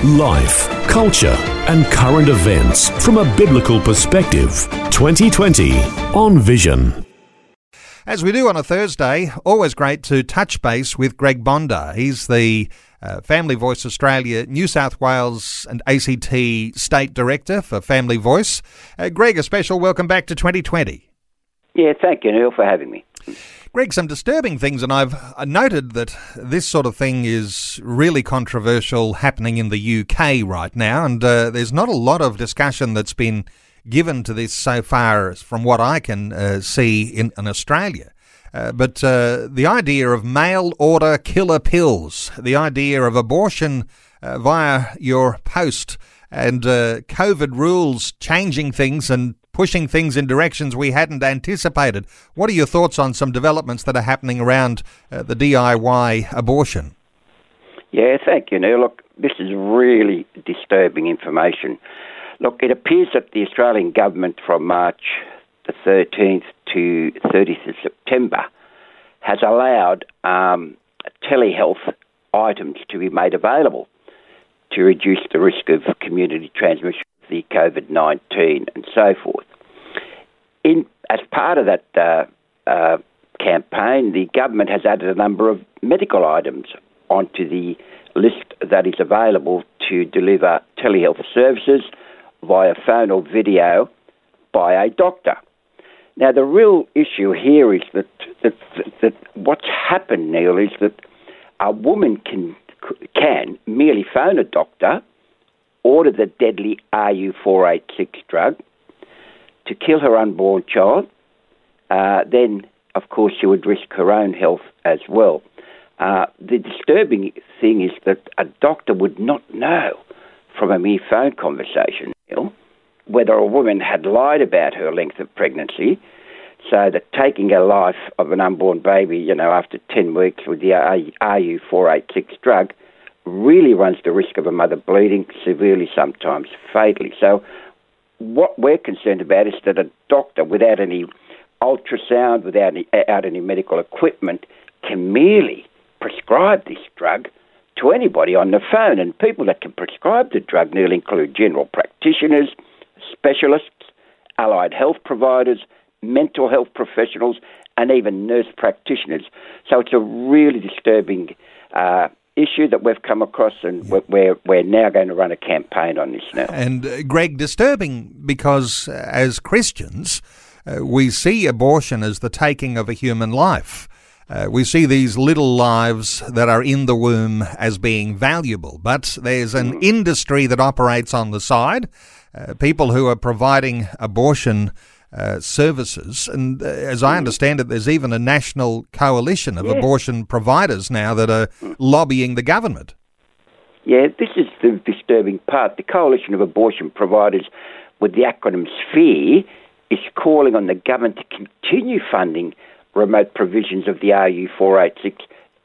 Life, culture, and current events from a biblical perspective. 2020 on Vision. As we do on a Thursday, always great to touch base with Greg Bondar. He's the uh, Family Voice Australia, New South Wales and ACT State Director for Family Voice. Uh, Greg, a special welcome back to 2020. Yeah, thank you, Neil, for having me. Greg, some disturbing things, and I've noted that this sort of thing is really controversial happening in the UK right now, and uh, there's not a lot of discussion that's been given to this so far, as from what I can uh, see in, in Australia. Uh, but uh, the idea of mail order killer pills, the idea of abortion uh, via your post, and uh, COVID rules changing things and pushing things in directions we hadn't anticipated. What are your thoughts on some developments that are happening around uh, the DIY abortion? Yeah, thank you, Neil. Look, this is really disturbing information. Look, it appears that the Australian government from March the 13th to 30th of September has allowed um, telehealth items to be made available to reduce the risk of community transmission the COVID 19 and so forth. In, as part of that uh, uh, campaign, the government has added a number of medical items onto the list that is available to deliver telehealth services via phone or video by a doctor. Now, the real issue here is that, that, that, that what's happened, Neil, is that a woman can, can merely phone a doctor, order the deadly RU486 drug to kill her unborn child. Uh, then, of course, she would risk her own health as well. Uh, the disturbing thing is that a doctor would not know from a mere phone conversation whether a woman had lied about her length of pregnancy, so that taking a life of an unborn baby, you know, after 10 weeks with the RU486 drug really runs the risk of a mother bleeding severely, sometimes fatally. So, what we're concerned about is that a doctor, without any ultrasound, without any, without any medical equipment, can merely prescribe this drug to anybody on the phone. And people that can prescribe the drug nearly include general practitioners, specialists, allied health providers, mental health professionals, and even nurse practitioners. So it's a really disturbing uh, issue that we've come across, and we're, we're now going to run a campaign on this now. And uh, Greg, disturbing because uh, as Christians, uh, we see abortion as the taking of a human life. Uh, we see these little lives that are in the womb as being valuable, but there's an mm. industry that operates on the side, uh, people who are providing abortion uh, services. And uh, as I mm. understand it, there's even a national coalition of abortion providers now that are mm. lobbying the government. Yeah, this is the disturbing part. The coalition of abortion providers, with the acronym SPHERE, is calling on the government to continue funding remote provisions of the RU486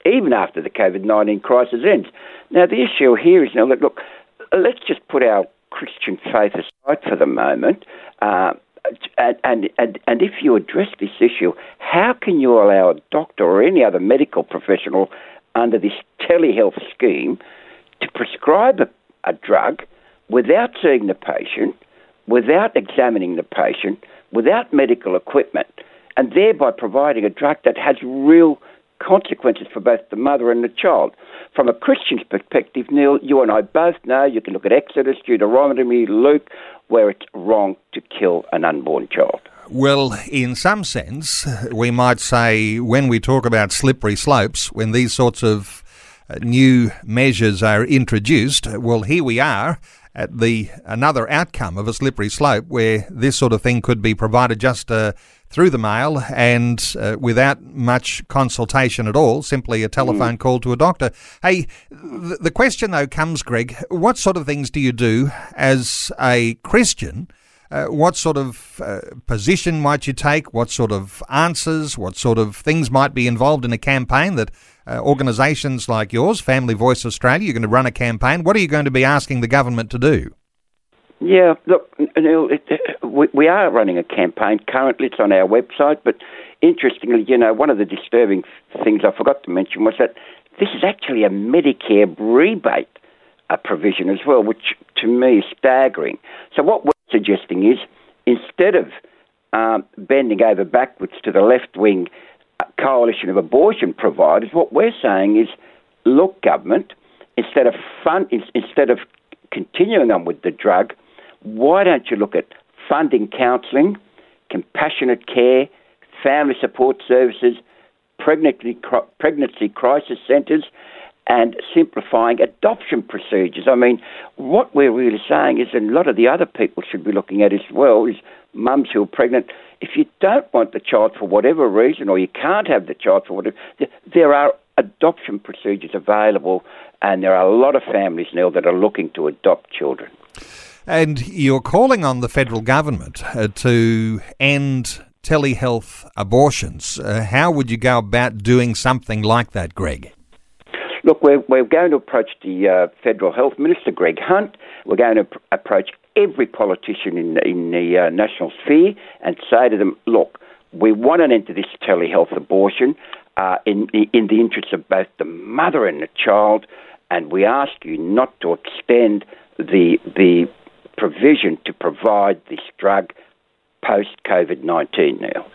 even after the COVID 19 crisis ends. Now, the issue here is now, look, look let's just put our Christian faith aside for the moment. Uh, and, and, and if you address this issue, how can you allow a doctor or any other medical professional under this telehealth scheme to prescribe a, a drug without seeing the patient, without examining the patient, without medical equipment? and thereby providing a drug that has real consequences for both the mother and the child. From a Christian's perspective, Neil, you and I both know, you can look at Exodus, Deuteronomy, Luke, where it's wrong to kill an unborn child. Well, in some sense, we might say when we talk about slippery slopes, when these sorts of uh, new measures are introduced, well, here we are at the another outcome of a slippery slope where this sort of thing could be provided just uh, through the mail and uh, without much consultation at all, simply a telephone mm. call to a doctor. Hey, th- the question though comes, Greg, what sort of things do you do as a Christian? Uh, what sort of uh, position might you take? What sort of answers? What sort of things might be involved in a campaign that uh, organisations like yours, Family Voice Australia, you're going to run a campaign. What are you going to be asking the government to do? Yeah, look, it, we, are running a campaign currently. It's on our website, but interestingly, you know, one of the disturbing things I forgot to mention was that this is actually a Medicare rebate uh, provision as well, which to me is staggering. So what we're suggesting is instead of um, bending over backwards to the left wing uh, coalition of abortion providers, what we're saying is, look, government, instead of fund, instead of continuing on with the drug, why don't you look at funding counselling, compassionate care, family support services, pregnancy, pregnancy crisis centres, and simplifying adoption procedures. I mean, what we're really saying is, and a lot of the other people should be looking at as well, is mums who are pregnant. If you don't want the child for whatever reason, or you can't have the child for whatever, there are adoption procedures available, and there are a lot of families now that are looking to adopt children. And you're calling on the federal government uh, to end telehealth abortions. Uh, how would you go about doing something like that, Greg? Look, we're, we're going to approach the uh, Federal Health Minister, Greg Hunt. We're going to pr- approach every politician in, in the uh, national sphere and say to them, look, we want an end to this telehealth abortion uh, in, in the interests of both the mother and the child, and we ask you not to extend the, the provision to provide this drug post COVID 19 now.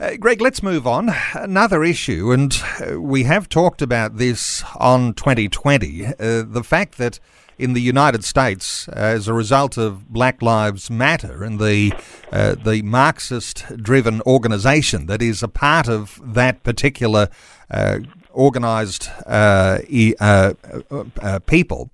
Uh, Greg, let's move on. Another issue, and uh, we have talked about this on 2020 uh, the fact that in the United States, uh, as a result of Black Lives Matter and the uh, the Marxist-driven organisation that is a part of that particular uh, organised e- people,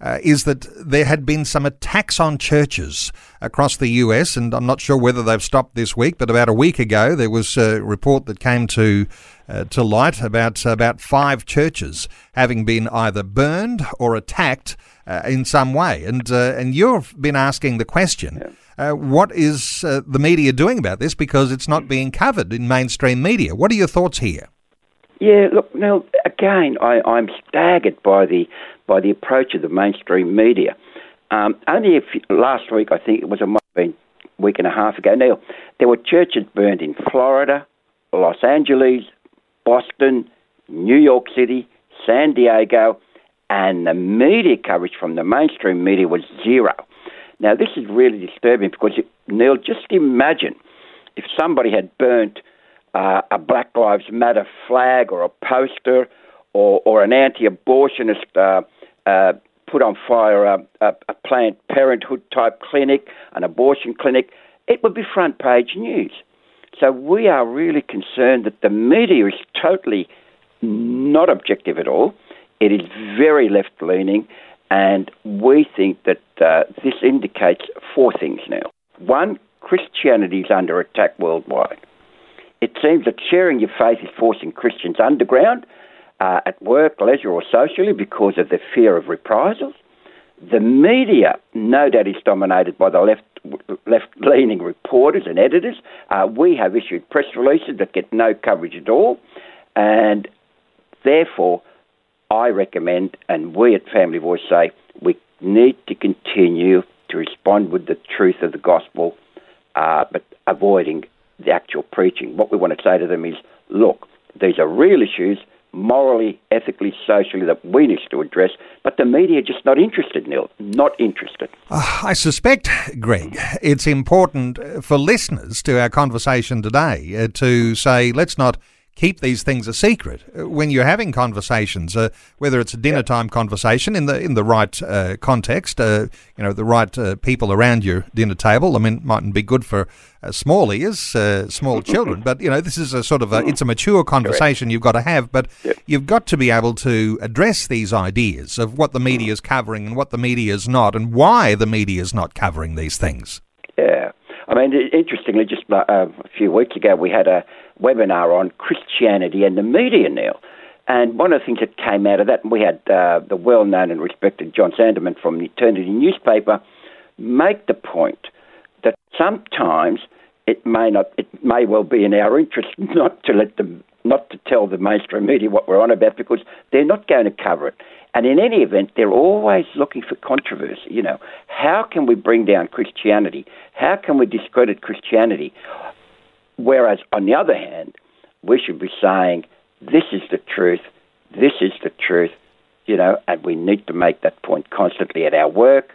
uh, is that there had been some attacks on churches across the US, and I'm not sure whether they've stopped this week, but about a week ago there was a report that came to uh, to light about about five churches having been either burned or attacked uh, in some way, and uh, and you've been asking the question. Uh, what is uh, the media doing about this? Because it's not being covered in mainstream media. What are your thoughts here? Yeah, look, Neil. Again, I, I'm staggered by the by the approach of the mainstream media. Um, only if, last week, I think it was a week and a half ago, Neil, there were churches burned in Florida, Los Angeles, Boston, New York City, San Diego, and the media coverage from the mainstream media was zero. Now, this is really disturbing because, Neil, just imagine if somebody had burnt uh, a Black Lives Matter flag or a poster or, or an anti abortionist uh, uh, put on fire a, a, a Planned Parenthood type clinic, an abortion clinic, it would be front page news. So we are really concerned that the media is totally not objective at all. It is very left leaning, and we think that uh, this indicates four things now. One, Christianity is under attack worldwide. It seems that sharing your faith is forcing Christians underground uh, at work, leisure, or socially because of the fear of reprisals. The media, no doubt, is dominated by the left left-leaning reporters and editors. Uh, we have issued press releases that get no coverage at all, and therefore, I recommend, and we at Family Voice say, we need to continue to respond with the truth of the gospel, uh, but avoiding the actual preaching. What we want to say to them is, look, these are real issues morally, ethically, socially that we need to address, but the media are just not interested, Neil. Not interested. Uh, I suspect, Greg, it's important for listeners to our conversation today uh, to say, let's not keep these things a secret uh, when you're having conversations, uh, whether it's a dinner time conversation in the in the right uh, context, uh, you know, the right uh, people around your dinner table. I mean, it mightn't be good for uh, small ears, small children, but you know, this is a sort of a, it's a mature conversation Correct. you've got to have, but yep. you've got to be able to address these ideas of what the media is covering and what the media is not, and why the media is not covering these things. Yeah. I mean, interestingly, just uh, a few weeks ago, we had a webinar on Christianity and the media now. And one of the things that came out of that, we had uh, the well known and respected John Sandeman from the Eternity newspaper make the point that sometimes it may not, it may well be in our interest not to let them, not to tell the mainstream media what we're on about because they're not going to cover it. And in any event, they're always looking for controversy. You know, how can we bring down Christianity? How can we discredit Christianity? Whereas, on the other hand, we should be saying, this is the truth, this is the truth, you know, and we need to make that point constantly at our work,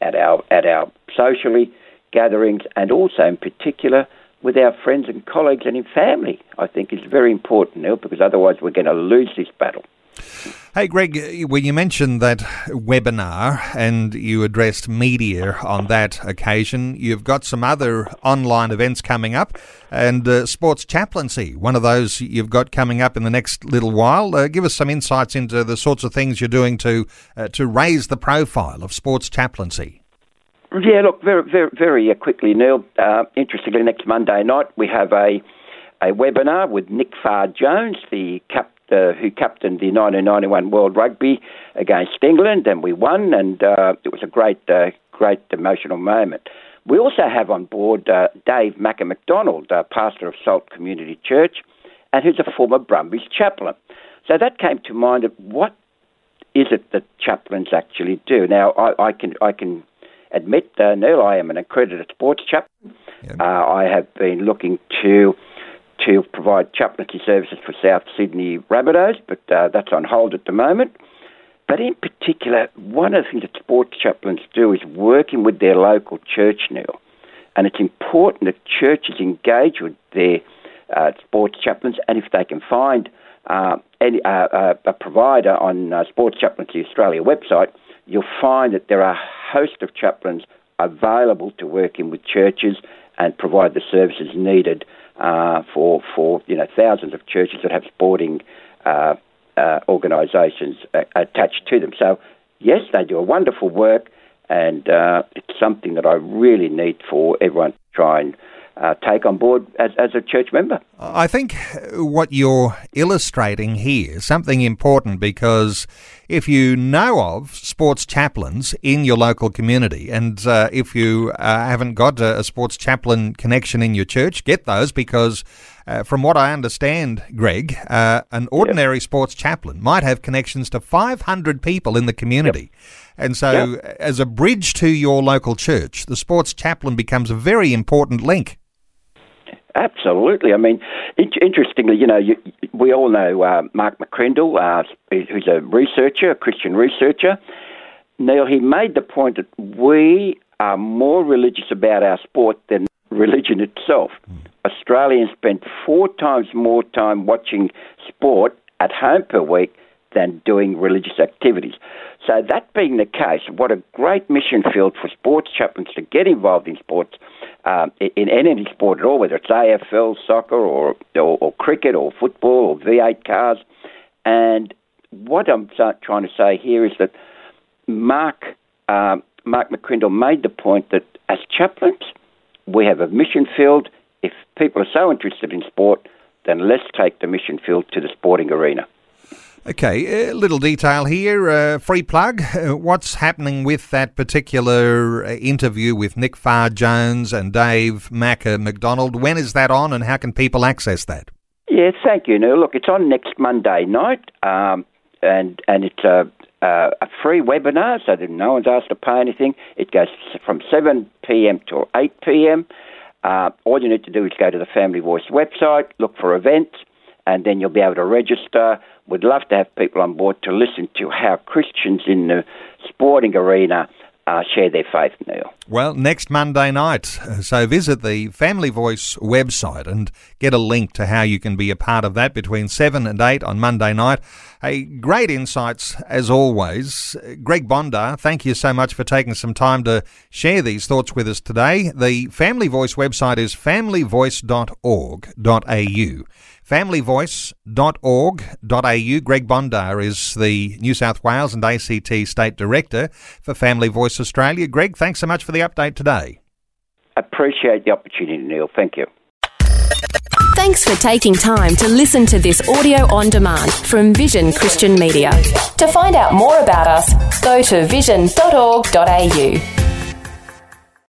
at our at our socially gatherings, and also in particular with our friends and colleagues and in family. I think is very important, Neil, because otherwise we're going to lose this battle. Hey, Greg, when you mentioned that webinar and you addressed media on that occasion, you've got some other online events coming up and uh, sports chaplaincy, one of those you've got coming up in the next little while. Uh, give us some insights into the sorts of things you're doing to, uh, to raise the profile of sports chaplaincy. Yeah, look, very, very, very uh, quickly, Neil. Uh, interestingly, next Monday night we have a a webinar with Nick Farr Jones, the cap uh, who captained the 1991 World Rugby against England, and we won, and uh, it was a great, uh, great emotional moment. We also have on board uh, Dave Macca McDonald, uh, pastor of Salt Community Church, and who's a former Brumbies chaplain. So that came to mind of what is it that chaplains actually do? Now, I, I can I can admit, uh, Neil, I am an accredited sports chaplain. Yep. Uh, I have been looking to to provide chaplaincy services for South Sydney Rabbitohs, but uh, that's on hold at the moment. But in particular, one of the things that sports chaplains do is working with their local church now. And it's important that churches engage with their uh, sports chaplains, and if they can find uh, any, uh, uh a provider on uh, Sports Chaplaincy Australia website, you'll find that there are a host of chaplains available to work in with churches and provide the services needed uh, for for you know thousands of churches that have sporting uh, uh, organisations attached to them. So yes, they do a wonderful work, and uh, it's something that I really need for everyone to try and uh, take on board as, as a church member. I think what you're illustrating here is something important because if you know of sports chaplains in your local community, and uh, if you uh, haven't got a, a, sports chaplain connection in your church, get those because. Uh, from what I understand, Greg, uh, an ordinary yep. sports chaplain might have connections to 500 people in the community. Yep. And so, yep. as a bridge to your local church, the sports chaplain becomes a very important link. Absolutely. I mean, interestingly, you know, you, we all know uh, Mark McCrindle, uh, who's a researcher, a Christian researcher. Neil, he made the point that we are more religious about our sport than religion itself. Mm. Australians spend four times more time watching sport at home per week than doing religious activities. So, that being the case, what a great mission field for sports chaplains to get involved in sports um, in any sport at all, whether it's AFL, soccer, or, or, or cricket, or football, or V8 cars. And what I'm trying to say here is that Mark um, Mark McCrindle made the point that as chaplains, we have a mission field. If people are so interested in sport, then let's take the mission field to the sporting arena. Okay, a little detail here. Uh, free plug. What's happening with that particular uh, interview with Nick Farr Jones and Dave Macca McDonald? When is that on, and how can people access that? Yeah, thank you. Neil. look, it's on next Monday night, um, and and it's a, a, a free webinar, so that no one's asked to pay anything. It goes from 7 p.m. to 8 p.m. Uh, all you need to do is go to the Family Voice website, look for events, and then you'll be able to register. We'd love to have people on board to listen to how Christians in the sporting arena uh, share their faith, Neil. Well, next Monday night. So visit the Family Voice website and get a link to how you can be a part of that between 7 and 8 on Monday night. Hey, great insights as always. Greg Bondar, thank you so much for taking some time to share these thoughts with us today. The Family Voice website is familyvoice.org.au familyvoice.org.au. Greg Bondar is the New South Wales and ACT State Director for Family Voice Australia. Greg, thanks so much for the update today. Appreciate the opportunity, Neil. Thank you. Thanks for taking time to listen to this audio on demand from Vision Christian Media. To find out more about us, go to vision.org.au.